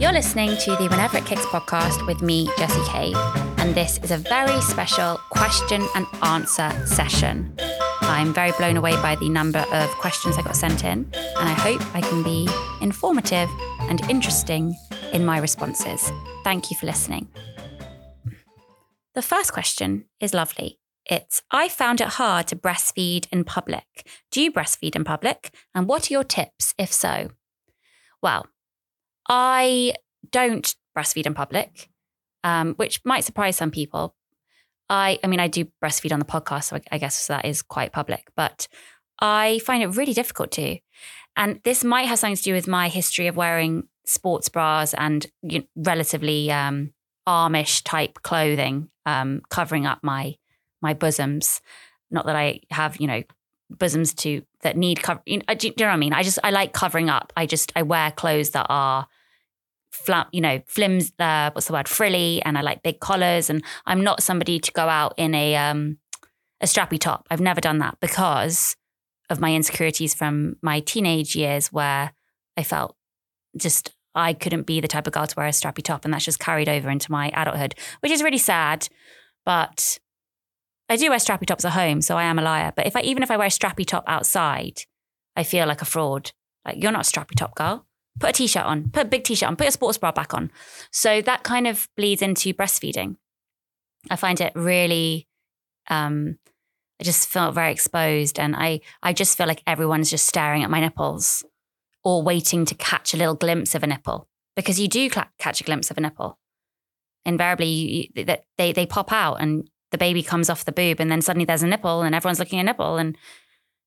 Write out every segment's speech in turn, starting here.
You're listening to the Whenever It Kicks podcast with me, Jessie Cave, and this is a very special question and answer session. I'm very blown away by the number of questions I got sent in, and I hope I can be informative and interesting in my responses. Thank you for listening. The first question is lovely. It's I found it hard to breastfeed in public. Do you breastfeed in public? And what are your tips if so? Well, I don't breastfeed in public, um, which might surprise some people. I, I mean, I do breastfeed on the podcast, so I, I guess that is quite public, but I find it really difficult to. And this might have something to do with my history of wearing sports bras and you know, relatively um, armish type clothing, um, covering up my my bosoms. Not that I have, you know, bosoms to that need cover. You know, do, you know what I mean? I just I like covering up. I just I wear clothes that are flat, you know, flims, uh, what's the word, frilly, and I like big collars. And I'm not somebody to go out in a um, a strappy top. I've never done that because of my insecurities from my teenage years, where I felt just I couldn't be the type of girl to wear a strappy top, and that's just carried over into my adulthood, which is really sad. But I do wear strappy tops at home, so I am a liar. But if I even if I wear a strappy top outside, I feel like a fraud. Like you're not a strappy top girl put a t-shirt on, put a big t-shirt on, put your sports bra back on. So that kind of bleeds into breastfeeding. I find it really um I just felt very exposed and I I just feel like everyone's just staring at my nipples or waiting to catch a little glimpse of a nipple because you do cl- catch a glimpse of a nipple. Invariably you, you, they they pop out and the baby comes off the boob and then suddenly there's a nipple and everyone's looking at a nipple and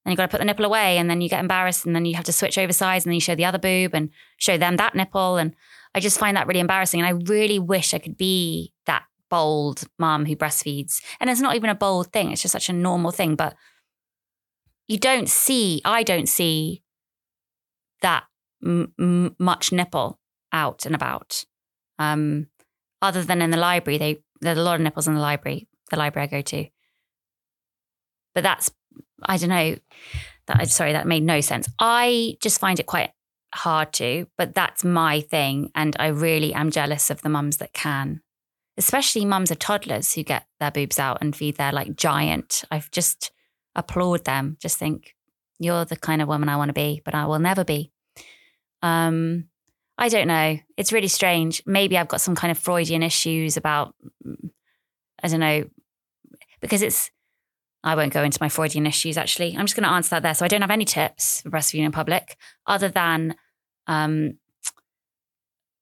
then you got to put the nipple away and then you get embarrassed and then you have to switch over sides and then you show the other boob and show them that nipple. And I just find that really embarrassing. And I really wish I could be that bold mom who breastfeeds. And it's not even a bold thing, it's just such a normal thing. But you don't see, I don't see that m- m- much nipple out and about. Um, other than in the library, they there's a lot of nipples in the library, the library I go to. But that's I don't know. That I, sorry, that made no sense. I just find it quite hard to, but that's my thing, and I really am jealous of the mums that can, especially mums of toddlers who get their boobs out and feed their like giant. I've just applaud them. Just think you're the kind of woman I want to be, but I will never be. Um, I don't know. It's really strange. Maybe I've got some kind of Freudian issues about, I don't know, because it's I won't go into my Freudian issues actually. I'm just going to answer that there. So I don't have any tips for breastfeeding in public other than um,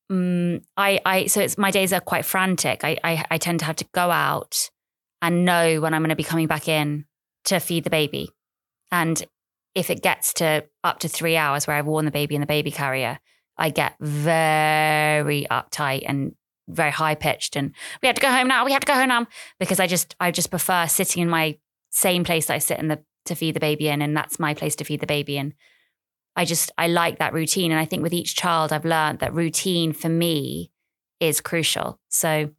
um I I so it's my days are quite frantic. I, I I tend to have to go out and know when I'm going to be coming back in to feed the baby. And if it gets to up to 3 hours where I've worn the baby in the baby carrier, I get very uptight and very high pitched and we have to go home now we have to go home now because i just i just prefer sitting in my same place that I sit in the to feed the baby in, and that's my place to feed the baby in. I just I like that routine, and I think with each child, I've learned that routine for me is crucial. So,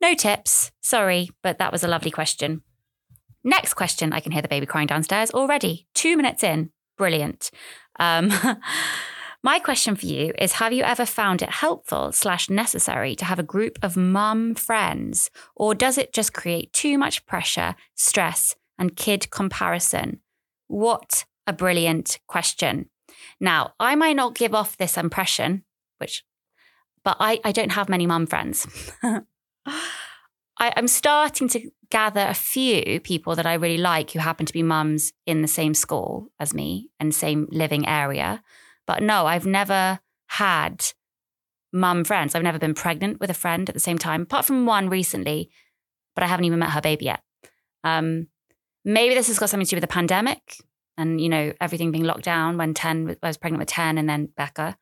no tips, sorry, but that was a lovely question. Next question, I can hear the baby crying downstairs already. Two minutes in, brilliant. Um, My question for you is Have you ever found it helpful slash necessary to have a group of mum friends, or does it just create too much pressure, stress, and kid comparison? What a brilliant question. Now, I might not give off this impression, which, but I, I don't have many mum friends. I, am starting to gather a few people that I really like who happen to be mums in the same school as me and same living area. But no, I've never had mum friends. I've never been pregnant with a friend at the same time, apart from one recently, but I haven't even met her baby yet. Um, maybe this has got something to do with the pandemic and, you know, everything being locked down when 10, I was pregnant with 10 and then Becca.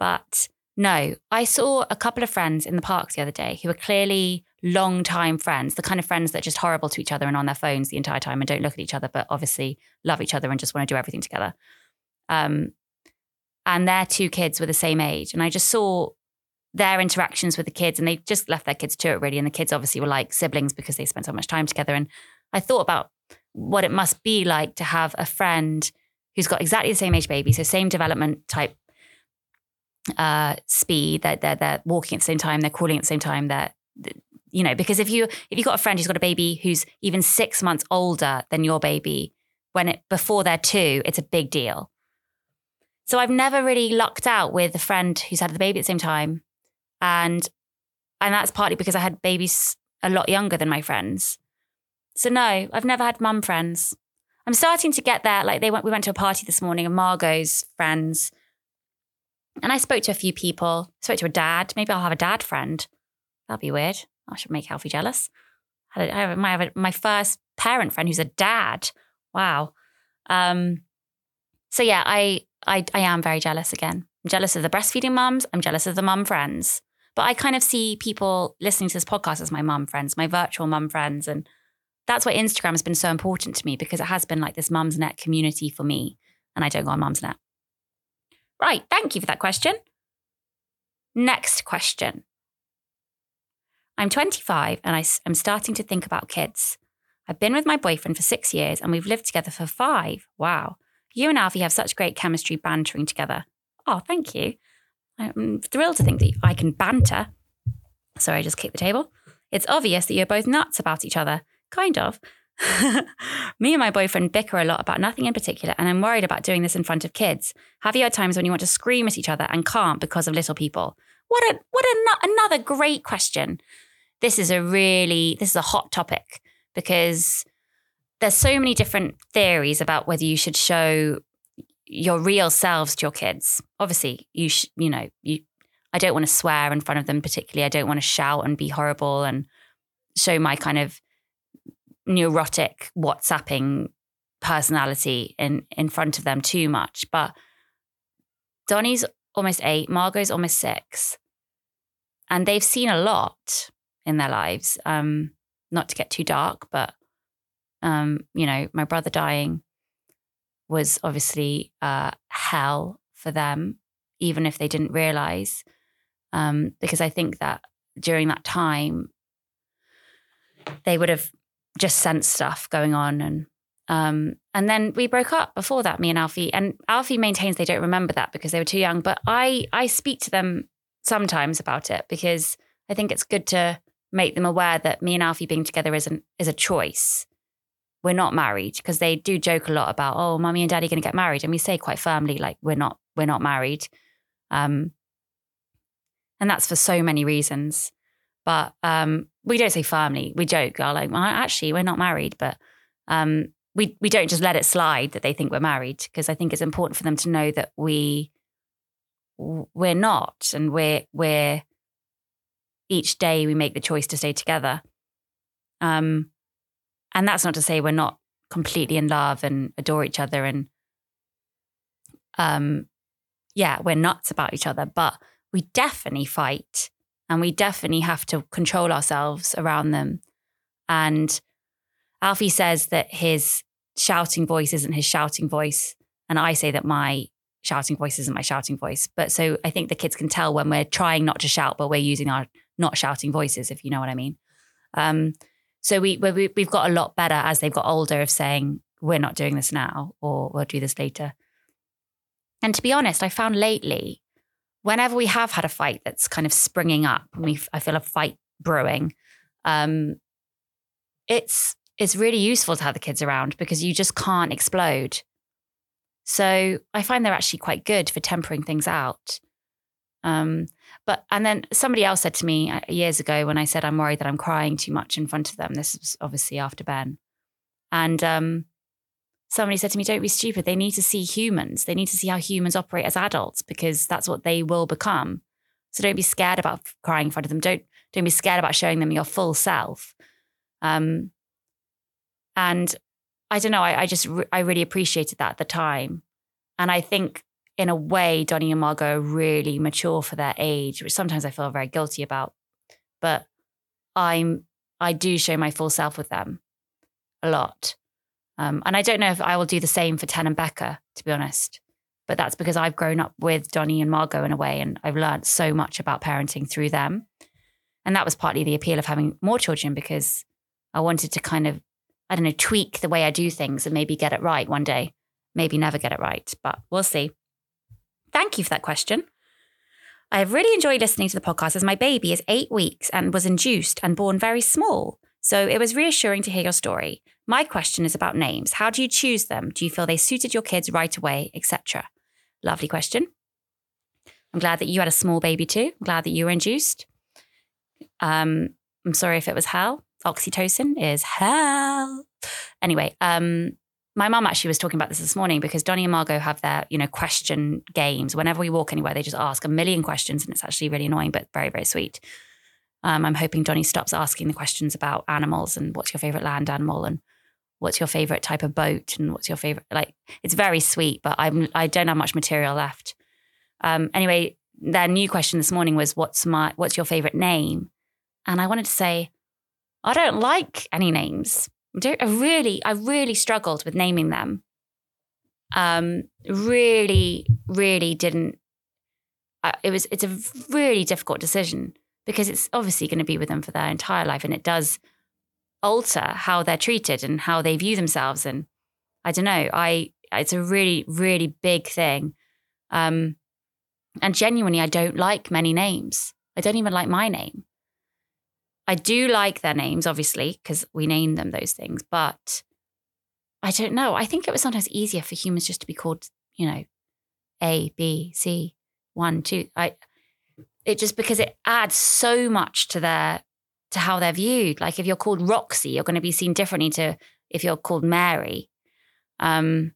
But no, I saw a couple of friends in the parks the other day who were clearly long time friends, the kind of friends that are just horrible to each other and on their phones the entire time and don't look at each other, but obviously love each other and just want to do everything together. Um, and their two kids were the same age. And I just saw their interactions with the kids and they just left their kids to it really. And the kids obviously were like siblings because they spent so much time together. And I thought about what it must be like to have a friend who's got exactly the same age baby, so same development type uh, speed. They're, they're they're walking at the same time. They're crawling at the same time. They're you know because if you if you've got a friend who's got a baby who's even six months older than your baby when it before they're two, it's a big deal. So I've never really lucked out with a friend who's had the baby at the same time, and and that's partly because I had babies a lot younger than my friends. So no, I've never had mum friends. I'm starting to get there. Like they went, we went to a party this morning, and Margot's friends and I spoke to a few people, spoke to a dad. Maybe I'll have a dad friend. That'd be weird. I should make Alfie jealous. I I have a, my first parent friend who's a dad. Wow. Um, so yeah, I, I I am very jealous again. I'm jealous of the breastfeeding mums. I'm jealous of the mum friends. But I kind of see people listening to this podcast as my mum friends, my virtual mum friends. And that's why Instagram has been so important to me because it has been like this Mumsnet community for me. And I don't go on Mumsnet. Right. Thank you for that question. Next question. I'm 25 and I, am starting to think about kids. I've been with my boyfriend for six years and we've lived together for five. Wow. You and Alfie have such great chemistry bantering together. Oh, thank you. I'm thrilled to think that I can banter. Sorry, I just kicked the table. It's obvious that you're both nuts about each other. Kind of. Me and my boyfriend bicker a lot about nothing in particular, and I'm worried about doing this in front of kids. Have you had times when you want to scream at each other and can't because of little people? What a what a, another great question. This is a really this is a hot topic because there's so many different theories about whether you should show your real selves to your kids. Obviously, you sh- you know you. I don't want to swear in front of them particularly. I don't want to shout and be horrible and show my kind of neurotic WhatsApping personality in in front of them too much. But Donnie's almost eight, Margot's almost six, and they've seen a lot in their lives. Um, not to get too dark, but um, you know, my brother dying was obviously uh, hell for them, even if they didn't realize. Um, because I think that during that time, they would have just sensed stuff going on and um, and then we broke up before that, me and Alfie. And Alfie maintains they don't remember that because they were too young. But I I speak to them sometimes about it because I think it's good to make them aware that me and Alfie being together is an, is a choice. We're not married because they do joke a lot about oh, mommy and daddy are going to get married, and we say quite firmly like we're not we're not married. Um, and that's for so many reasons. But um, we don't say firmly. We joke. Are like, well, actually, we're not married, but um, we we don't just let it slide that they think we're married because I think it's important for them to know that we we're not, and we're we're each day we make the choice to stay together. Um, and that's not to say we're not completely in love and adore each other and um yeah we're nuts about each other but we definitely fight and we definitely have to control ourselves around them. And Alfie says that his shouting voice isn't his shouting voice. And I say that my shouting voice isn't my shouting voice. But so I think the kids can tell when we're trying not to shout, but we're using our not shouting voices, if you know what I mean. Um, so we, we we've got a lot better as they've got older of saying we're not doing this now or we'll do this later. And to be honest, I found lately whenever we have had a fight that's kind of springing up, we I feel a fight brewing, um, it's it's really useful to have the kids around because you just can't explode. So I find they're actually quite good for tempering things out. Um, but and then somebody else said to me uh, years ago when I said I'm worried that I'm crying too much in front of them. This was obviously after Ben, and um, somebody said to me, don't be stupid. They need to see humans. They need to see how humans operate as adults because that's what they will become. So don't be scared about crying in front of them. Don't don't be scared about showing them your full self. Um, and I don't know. I, I just re- I really appreciated that at the time, and I think in a way Donnie and Margot are really mature for their age, which sometimes I feel very guilty about. But I'm I do show my full self with them a lot. Um, and I don't know if I will do the same for Ten and Becca, to be honest. But that's because I've grown up with Donnie and Margot in a way, and I've learned so much about parenting through them. And that was partly the appeal of having more children because I wanted to kind of, I don't know, tweak the way I do things and maybe get it right one day. Maybe never get it right, but we'll see. Thank you for that question. I have really enjoyed listening to the podcast as my baby is eight weeks and was induced and born very small. So it was reassuring to hear your story. My question is about names. How do you choose them? Do you feel they suited your kids right away, etc.? Lovely question. I'm glad that you had a small baby too. I'm glad that you were induced. Um, I'm sorry if it was hell. Oxytocin is hell. Anyway, um, my mum actually was talking about this this morning because Donnie and Margot have their, you know, question games. Whenever we walk anywhere, they just ask a million questions, and it's actually really annoying, but very, very sweet. Um, I'm hoping Donnie stops asking the questions about animals and what's your favorite land animal and what's your favorite type of boat and what's your favorite. Like, it's very sweet, but I'm I don't have much material left. Um, anyway, their new question this morning was, "What's my what's your favorite name?" And I wanted to say, I don't like any names. I really, I really struggled with naming them. Um, really, really didn't. Uh, it was. It's a really difficult decision because it's obviously going to be with them for their entire life, and it does alter how they're treated and how they view themselves. And I don't know. I. It's a really, really big thing. Um, and genuinely, I don't like many names. I don't even like my name. I do like their names, obviously, because we name them those things, but I don't know. I think it was sometimes easier for humans just to be called, you know, A, B, C, one, two. I it just because it adds so much to their to how they're viewed. Like if you're called Roxy, you're going to be seen differently to if you're called Mary. Um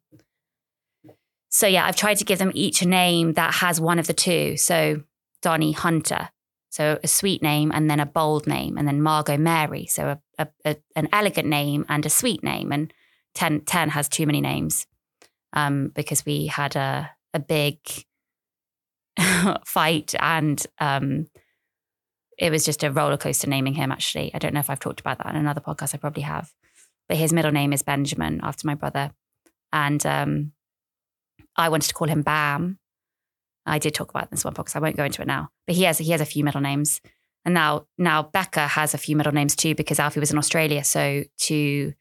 so yeah, I've tried to give them each a name that has one of the two. So Donnie Hunter, so a sweet name and then a bold name, and then Margot Mary. So a, a, a, an elegant name and a sweet name. And 10, 10 has too many names um, because we had a, a big fight and um, it was just a roller coaster naming him, actually. I don't know if I've talked about that in another podcast. I probably have. But his middle name is Benjamin after my brother. And um, I wanted to call him Bam I did talk about this one podcast. I won't go into it now. But he has he has a few middle names. And now now Becca has a few middle names too because Alfie was in Australia. So to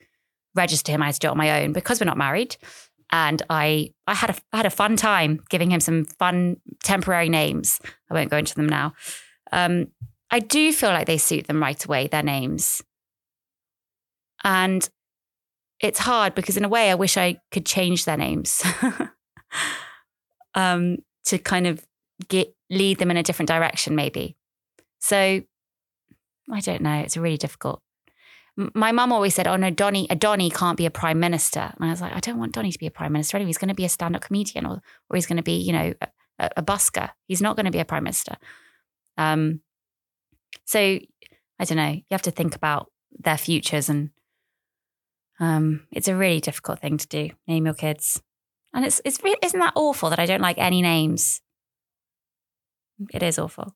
register him, I had to do it on my own because we're not married. And I I had a I had a fun time giving him some fun temporary names. I won't go into them now. Um, I do feel like they suit them right away, their names. And it's hard because in a way I wish I could change their names. um, to kind of get lead them in a different direction, maybe. So I don't know. It's really difficult. My mum always said, "Oh no, Donny, a Donny can't be a prime minister." And I was like, "I don't want Donny to be a prime minister. Anyway, he's going to be a stand-up comedian, or or he's going to be, you know, a, a busker. He's not going to be a prime minister." Um, so I don't know. You have to think about their futures, and um, it's a really difficult thing to do. Name your kids. And it's it's isn't that awful that I don't like any names? It is awful.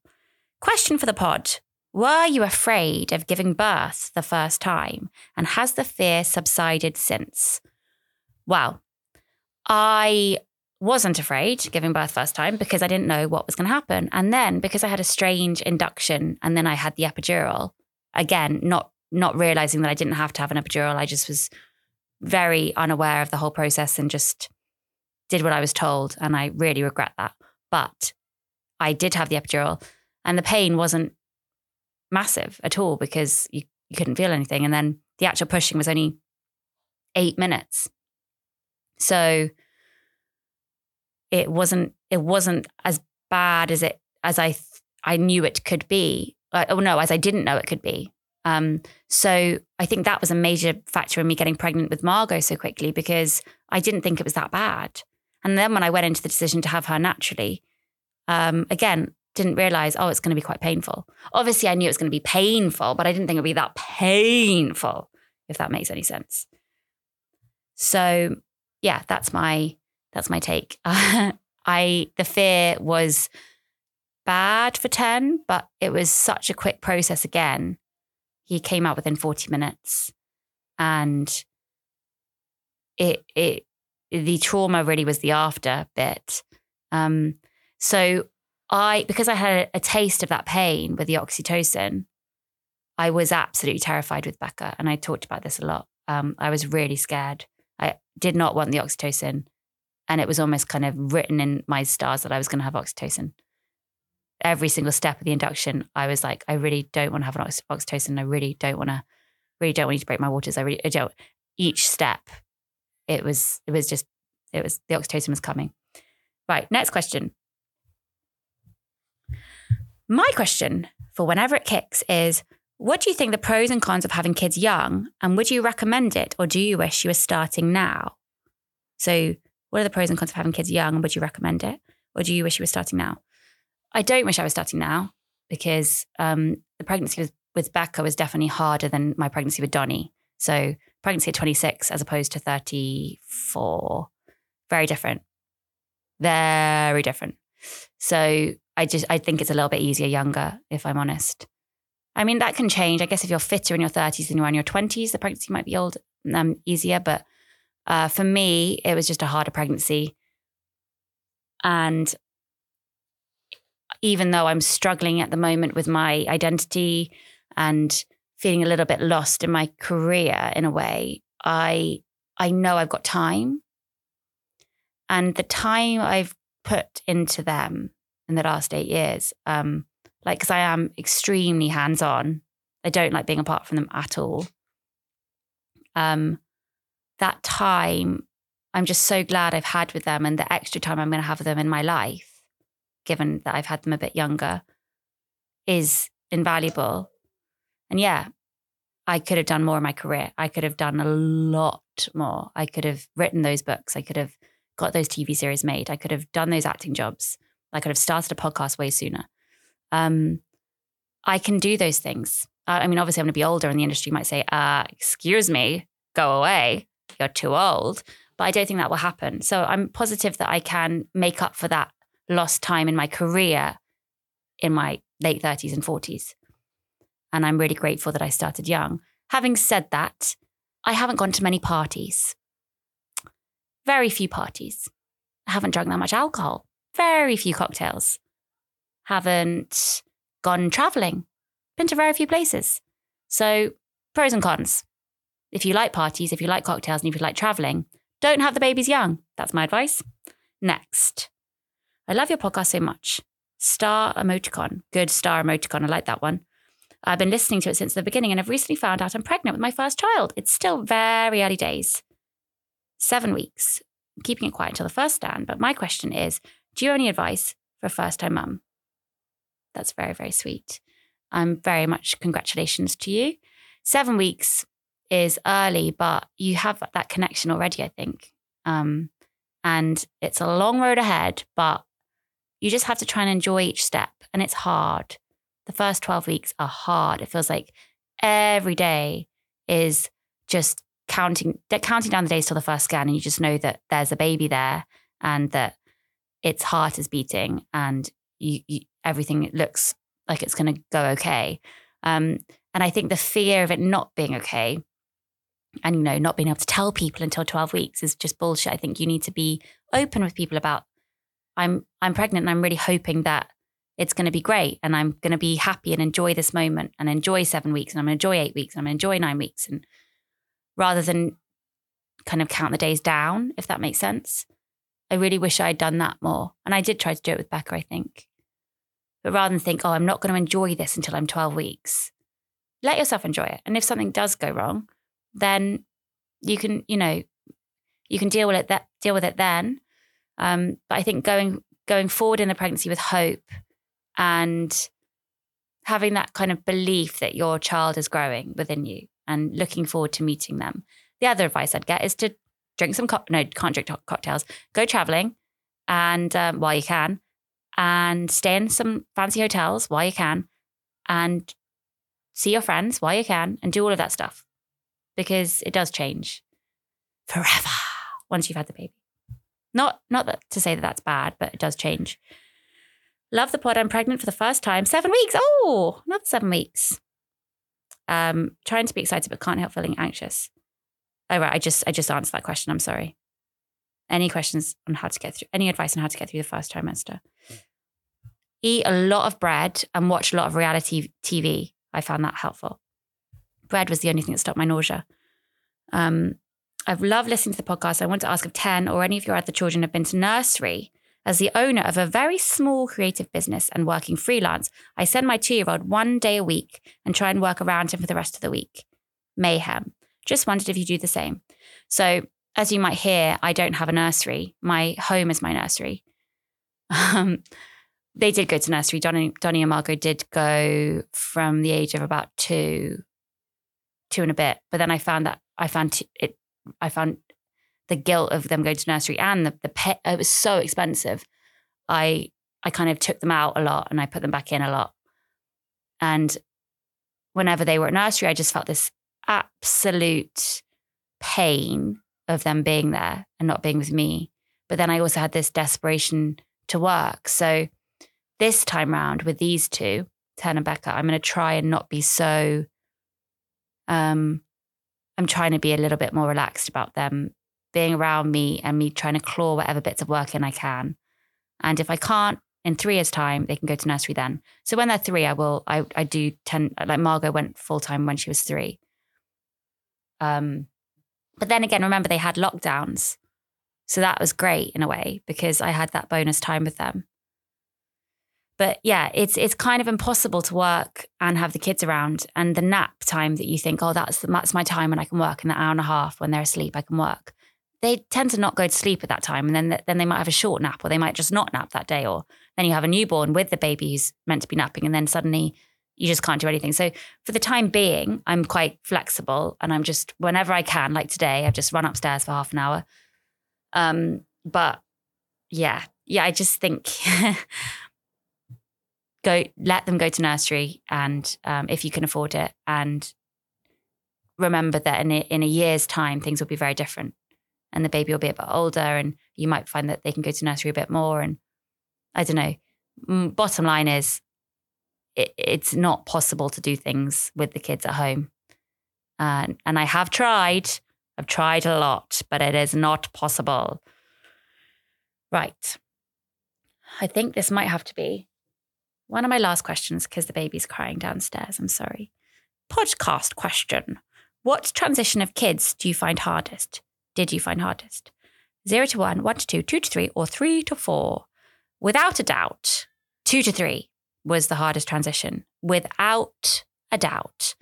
Question for the pod. Were you afraid of giving birth the first time? And has the fear subsided since? Well, I wasn't afraid giving birth first time because I didn't know what was going to happen. And then because I had a strange induction and then I had the epidural, again, not not realizing that I didn't have to have an epidural, I just was very unaware of the whole process and just did what I was told, and I really regret that. But I did have the epidural, and the pain wasn't massive at all because you, you couldn't feel anything. And then the actual pushing was only eight minutes. So it wasn't it wasn't as bad as it as I th- I knew it could be. Uh, oh no, as I didn't know it could be. Um, so I think that was a major factor in me getting pregnant with Margot so quickly because I didn't think it was that bad. And then when I went into the decision to have her naturally, um, again, didn't realize, oh, it's going to be quite painful. Obviously, I knew it was going to be painful, but I didn't think it would be that painful, if that makes any sense. So, yeah, that's my that's my take. I the fear was bad for 10, but it was such a quick process again. He came out within 40 minutes and it it the trauma really was the after bit. Um, so I, because I had a, taste of that pain with the oxytocin, I was absolutely terrified with Becca. And I talked about this a lot. Um, I was really scared. I did not want the oxytocin. And it was almost kind of written in my stars that I was going to have oxytocin. every single step of the induction, I was like, I really don't want to have an ox- oxytocin. I really don't want to, really don't want you to break my waters. I really I don't. Each step, it was, it was just, it was the oxytocin was coming. Right. Next question. My question for whenever it kicks is what do you think the pros and cons of having kids young? And would you recommend it or do you wish you were starting now? So, what are the pros and cons of having kids young? And would you recommend it? Or do you wish you were starting now? I don't wish I was starting now because um, the pregnancy with, with Becca was definitely harder than my pregnancy with Donnie. So, pregnancy at 26 as opposed to 34, very different. Very different. So, I just, I think it's a little bit easier younger, if I'm honest. I mean, that can change. I guess if you're fitter in your 30s than you are in your 20s, the pregnancy might be old, um, easier. But uh, for me, it was just a harder pregnancy. And even though I'm struggling at the moment with my identity and feeling a little bit lost in my career in a way, I I know I've got time. And the time I've put into them in the last eight years, um, like because I am extremely hands on. I don't like being apart from them at all. Um, that time, I'm just so glad I've had with them, and the extra time I'm going to have with them in my life, given that I've had them a bit younger, is invaluable. And yeah, I could have done more in my career. I could have done a lot more. I could have written those books. I could have got those TV series made. I could have done those acting jobs. I could have started a podcast way sooner um, I can do those things. I mean, obviously, I'm going to be older, and the industry might say, uh, "Excuse me, go away. You're too old." But I don't think that will happen. So I'm positive that I can make up for that lost time in my career in my late 30s and 40s. And I'm really grateful that I started young. Having said that, I haven't gone to many parties. Very few parties. I haven't drunk that much alcohol. Very few cocktails haven't gone traveling, been to very few places. So, pros and cons. If you like parties, if you like cocktails, and if you like traveling, don't have the babies young. That's my advice. Next. I love your podcast so much. Star emoticon. Good star emoticon. I like that one. I've been listening to it since the beginning and I've recently found out I'm pregnant with my first child. It's still very early days. Seven weeks. I'm keeping it quiet until the first stand. But my question is do you have any advice for a first time mum? That's very, very sweet. I'm very much congratulations to you. Seven weeks is early, but you have that connection already, I think. Um, and it's a long road ahead, but you just have to try and enjoy each step. And it's hard. The first 12 weeks are hard. It feels like every day is just counting counting down the days till the first scan and you just know that there's a baby there and that its heart is beating and you, you everything looks like it's going to go okay. Um, and I think the fear of it not being okay and, you know, not being able to tell people until 12 weeks is just bullshit. I think you need to be open with people about, I'm, I'm pregnant and I'm really hoping that it's going to be great and I'm going to be happy and enjoy this moment and enjoy seven weeks and I'm going to enjoy eight weeks and I'm going to enjoy nine weeks. And rather than kind of count the days down, if that makes sense. I really wish I'd done that more. And I did try to do it with Becca, I think. But rather than think, oh, I'm not going to enjoy this until I'm 12 weeks, let yourself enjoy it. And if something does go wrong, then you can, you know, you can deal with it that deal with it then. Um, but I think going going forward in the pregnancy with hope and having that kind of belief that your child is growing within you and looking forward to meeting them. The other advice I'd get is to drink some co- no can't drink cocktails. Go traveling and um, while you can, and stay in some fancy hotels while you can and see your friends while you can and do all of that stuff because it does change forever once you've had the baby. Not not that to say that that's bad, but it does change. Love the pod. I'm pregnant for the first time. Seven weeks. Oh, another seven weeks. Um, trying to be excited but can't help feeling anxious. Oh right, I just I just answered that question. I'm sorry. Any questions on how to get through? Any advice on how to get through the first trimester? eat a lot of bread and watch a lot of reality TV. I found that helpful. Bread was the only thing that stopped my nausea. Um, I've loved listening to the podcast. I want to ask if 10 or any of your other children have been to nursery As the owner of a very small creative business and working freelance, I send my two year old one day a week and try and work around him for the rest of the week. Mayhem. Just wondered if you do the same. So, as you might hear, I don't have a nursery. My home is my nursery. Um, they did go to nursery. Donny, Donny and Margot did go from the age of about two, two and a bit. But then I found that I found it. I found the guilt of them going to nursery and the the pet. It was so expensive. I I kind of took them out a lot and I put them back in a lot. And whenever they were at nursery, I just felt this absolute pain of them being there and not being with me. But then I also had this desperation to work. So this time round with these two, Ten and Becca, I'm going to try and not be so. Um, I'm trying to be a little bit more relaxed about them being around me and me trying to claw whatever bits of work in I can. And if I can't, in three years' time, they can go to nursery then. So when they're three, I will. I I do ten. Like Margot went full time when she was three. Um, but then again, remember they had lockdowns, so that was great in a way because I had that bonus time with them. But yeah, it's it's kind of impossible to work and have the kids around. And the nap time that you think, oh, that's that's my time when I can work, in the hour and a half when they're asleep, I can work. They tend to not go to sleep at that time, and then then they might have a short nap, or they might just not nap that day, or then you have a newborn with the baby who's meant to be napping, and then suddenly you just can't do anything. So for the time being, I'm quite flexible, and I'm just whenever I can, like today, I've just run upstairs for half an hour. Um, but yeah, yeah, I just think go let them go to nursery and um, if you can afford it and remember that in a, in a year's time things will be very different and the baby will be a bit older and you might find that they can go to nursery a bit more and i don't know bottom line is it, it's not possible to do things with the kids at home uh, and i have tried i've tried a lot but it is not possible right i think this might have to be one of my last questions, because the baby's crying downstairs. I'm sorry. Podcast question What transition of kids do you find hardest? Did you find hardest? Zero to one, one to two, two to three, or three to four? Without a doubt, two to three was the hardest transition. Without a doubt.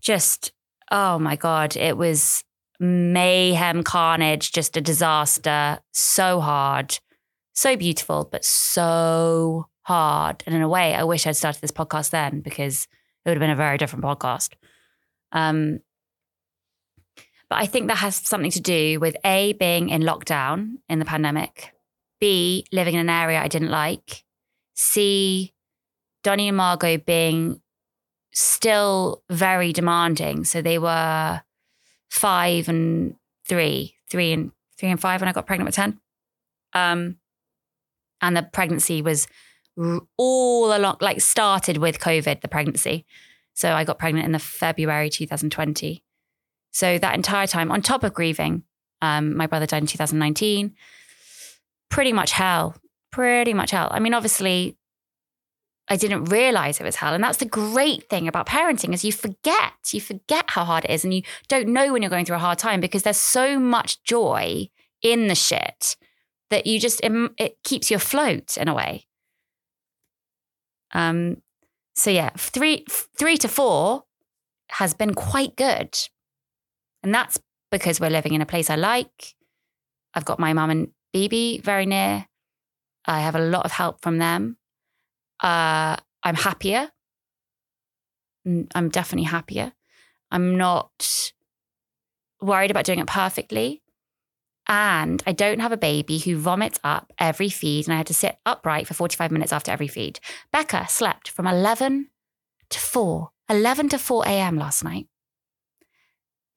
Just, oh my God, it was mayhem, carnage, just a disaster. So hard, so beautiful, but so hard. And in a way, I wish I'd started this podcast then because it would have been a very different podcast. Um, but I think that has something to do with A, being in lockdown in the pandemic, B, living in an area I didn't like, C, Donny and Margot being still very demanding. So they were five and three, three and three and five when I got pregnant with 10. Um, and the pregnancy was all along, like started with COVID, the pregnancy. So I got pregnant in the February 2020. So that entire time, on top of grieving, um, my brother died in 2019. Pretty much hell. Pretty much hell. I mean, obviously, I didn't realize it was hell. And that's the great thing about parenting is you forget. You forget how hard it is. And you don't know when you're going through a hard time because there's so much joy in the shit that you just, it, keeps you afloat in a way. Um, so yeah, three three to four has been quite good, and that's because we're living in a place I like. I've got my mum and BB very near. I have a lot of help from them. Uh, I'm happier. I'm definitely happier. I'm not worried about doing it perfectly. And I don't have a baby who vomits up every feed, and I had to sit upright for 45 minutes after every feed. Becca slept from 11 to 4, 11 to 4 a.m. last night.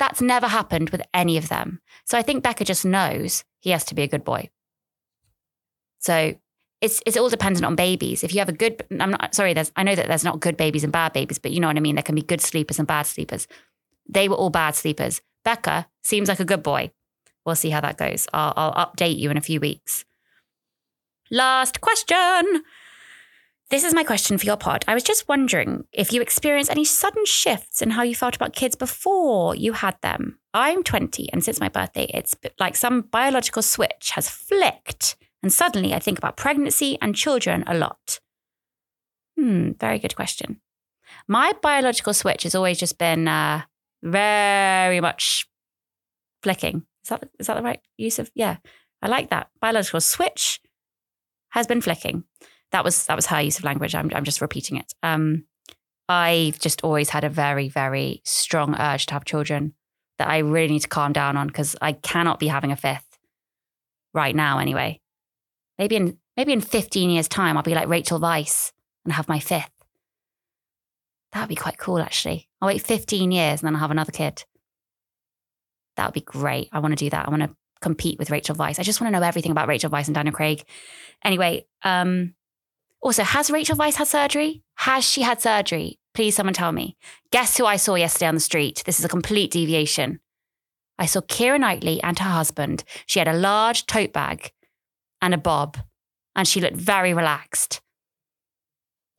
That's never happened with any of them. So I think Becca just knows he has to be a good boy. So it's it's all dependent on babies. If you have a good, I'm not sorry. There's I know that there's not good babies and bad babies, but you know what I mean. There can be good sleepers and bad sleepers. They were all bad sleepers. Becca seems like a good boy we'll see how that goes. I'll, I'll update you in a few weeks. Last question. This is my question for your pod. I was just wondering if you experienced any sudden shifts in how you felt about kids before you had them. I'm 20, and since my birthday, it's like some biological switch has flicked, And suddenly I think about pregnancy and children a lot. Hmm, very good question. My biological switch has always just been uh, very much flicking. Is that, is that the right use of? Yeah, I like that. Biological switch has been flicking. That was that was her use of language. I'm I'm just repeating it. Um, I've just always had a very very strong urge to have children that I really need to calm down on because I cannot be having a fifth right now. Anyway, maybe in maybe in 15 years' time, I'll be like Rachel Weisz and have my fifth. That'd be quite cool, actually. I'll wait 15 years and then I'll have another kid. That would be great. I want to do that. I want to compete with Rachel Weisz. I just want to know everything about Rachel Weisz and Daniel Craig. Anyway, um, also, has Rachel Weisz had surgery? Has she had surgery? Please, someone tell me. Guess who I saw yesterday on the street? This is a complete deviation. I saw Keira Knightley and her husband. She had a large tote bag and a bob, and she looked very relaxed.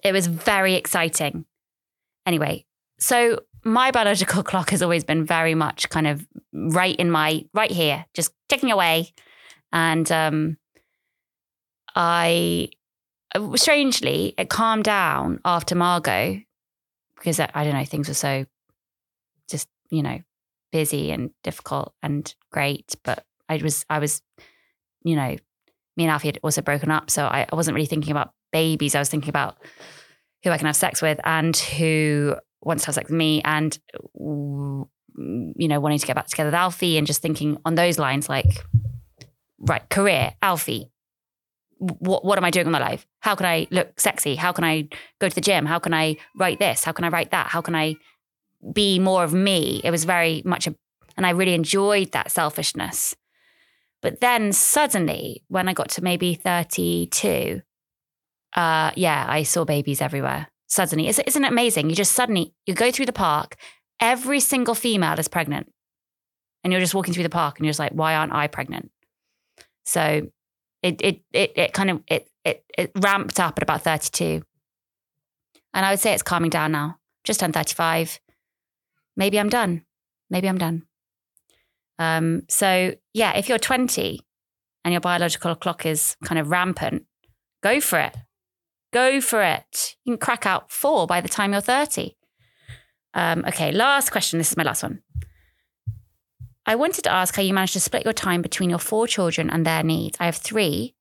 It was very exciting. Anyway, so my biological clock has always been very much kind of right in my right here, just ticking away. And um, I Uh, strangely it calmed down after Margot because I, I don't know things were so just you know busy and difficult and great. But I was I was you know me and Alfie had also broken up, so I, I wasn't really thinking about babies. I was thinking about who I can have sex with and who wants to have sex with me and mm, you know wanting to get back together with Alfie and just thinking on those lines like right career Alfie what what am I doing in my life how can I look sexy how can I go to the gym how can I write this how can I write that how can I be more of me it was very much a and I really enjoyed that selfishness but then suddenly when I got to maybe 32 uh yeah I saw babies everywhere suddenly. Isn't it amazing? You just suddenly, you go through the park, every single female is pregnant. And you're just walking through the park and you're just like, why aren't I pregnant? So it, it, it, it kind of, it, it, it ramped up at about 32. And I would say it's calming down now. Just turned 35. Maybe I'm done. Maybe I'm done. Um, so yeah, if you're 20 and your biological clock is kind of rampant, go for it. Go for it. You can crack out four by the time you're 30. Um, okay, last question. This is my last one. I wanted to ask how you managed to split your time between your four children and their needs. I have three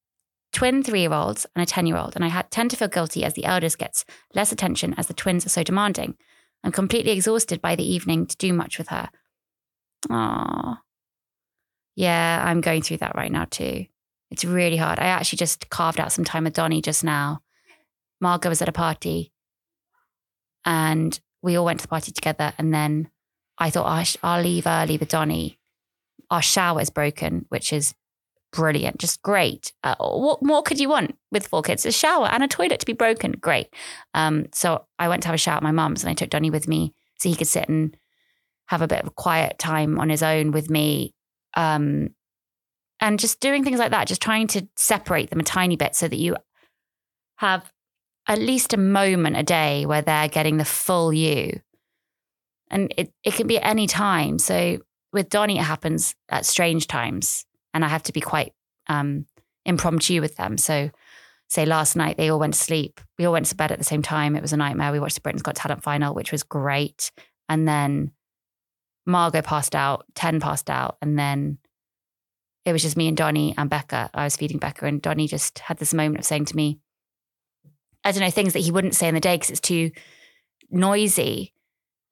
twin three year olds and a 10 year old, and I tend to feel guilty as the eldest gets less attention as the twins are so demanding. I'm completely exhausted by the evening to do much with her. Aww. Yeah, I'm going through that right now too. It's really hard. I actually just carved out some time with Donnie just now Margot was at a party and we all went to the party together. And then I thought, oh, I'll leave early with Donnie. Our shower is broken, which is brilliant, just great. Uh, what more could you want with four kids? A shower and a toilet to be broken, great. Um, so I went to have a shower at my mum's and I took Donnie with me so he could sit and have a bit of quiet time on his own with me. Um, and just doing things like that, just trying to separate them a tiny bit so that you have at least a moment a day where they're getting the full you. And it, it can be at any time. So with Donnie, it happens at strange times. And I have to be quite um, impromptu with them. So, say last night, they all went to sleep. We all went to bed at the same time. It was a nightmare. We watched the Britain's Got Talent final, which was great. And then Margot passed out, 10 passed out. And then it was just me and Donnie and Becca. I was feeding Becca, and Donnie just had this moment of saying to me, I don't know, things that he wouldn't say in the day because it's too noisy.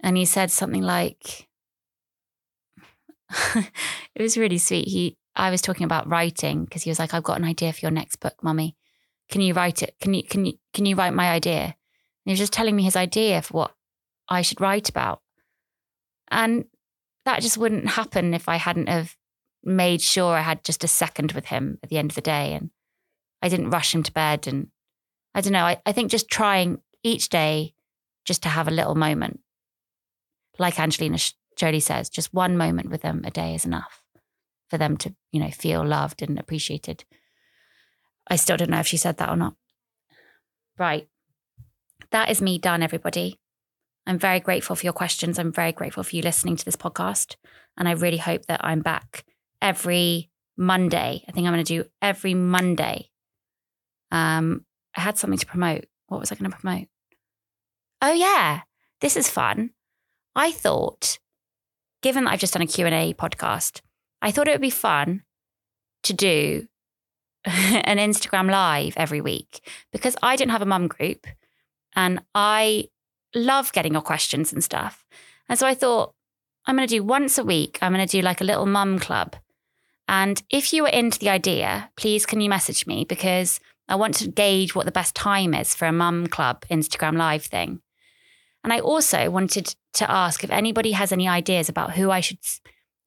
And he said something like, it was really sweet. He, I was talking about writing because he was like, I've got an idea for your next book, mummy. Can you write it? Can you, can you, can you write my idea? And he was just telling me his idea for what I should write about. And that just wouldn't happen if I hadn't have made sure I had just a second with him at the end of the day. And I didn't rush him to bed and I don't know. I, I think just trying each day just to have a little moment. Like Angelina Jolie says, just one moment with them a day is enough for them to, you know, feel loved and appreciated. I still don't know if she said that or not. Right. That is me done, everybody. I'm very grateful for your questions. I'm very grateful for you listening to this podcast. And I really hope that I'm back every Monday. I think I'm going to do every Monday. Um, I had something to promote. What was I going to promote? Oh yeah, this is fun. I thought, given that I've just done a Q&A podcast, I thought it would be fun to do an Instagram live every week because I didn't have a mum group and I love getting your questions and stuff. And so I thought, I'm going to do once a week, I'm going to do like a little mum club. And if you are into the idea, please can you message me because I want to gauge what the best time is for a mum club Instagram live thing. And I also wanted to ask if anybody has any ideas about who I should,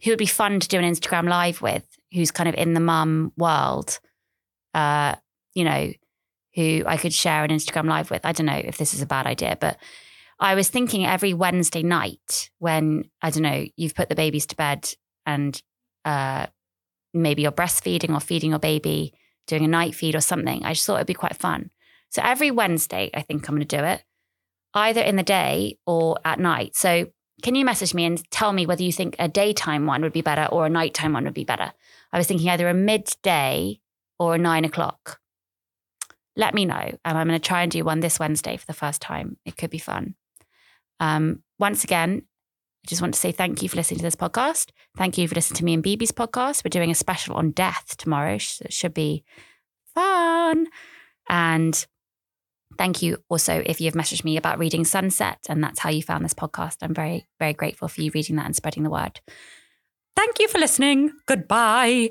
who would be fun to do an Instagram live with, who's kind of in the mum world, uh, you know, who I could share an Instagram live with. I don't know if this is a bad idea, but I was thinking every Wednesday night when, I don't know, you've put the babies to bed and uh, maybe you're breastfeeding or feeding your baby, doing a night feed or something. I just thought it'd be quite fun. So every Wednesday, I think I'm going to do it either in the day or at night. So can you message me and tell me whether you think a daytime one would be better or a nighttime one would be better? I was thinking either a midday or a nine o'clock. Let me know. And I'm going to try and do one this Wednesday for the first time. It could be fun. Um, once again, I just want to say thank you for listening to this podcast. Thank you for listening to me and Bebe's podcast. We're doing a special on death tomorrow. So it should be fun. And Thank you also if you've messaged me about reading Sunset and that's how you found this podcast. I'm very, very grateful for you reading that and spreading the word. Thank you for listening. Goodbye.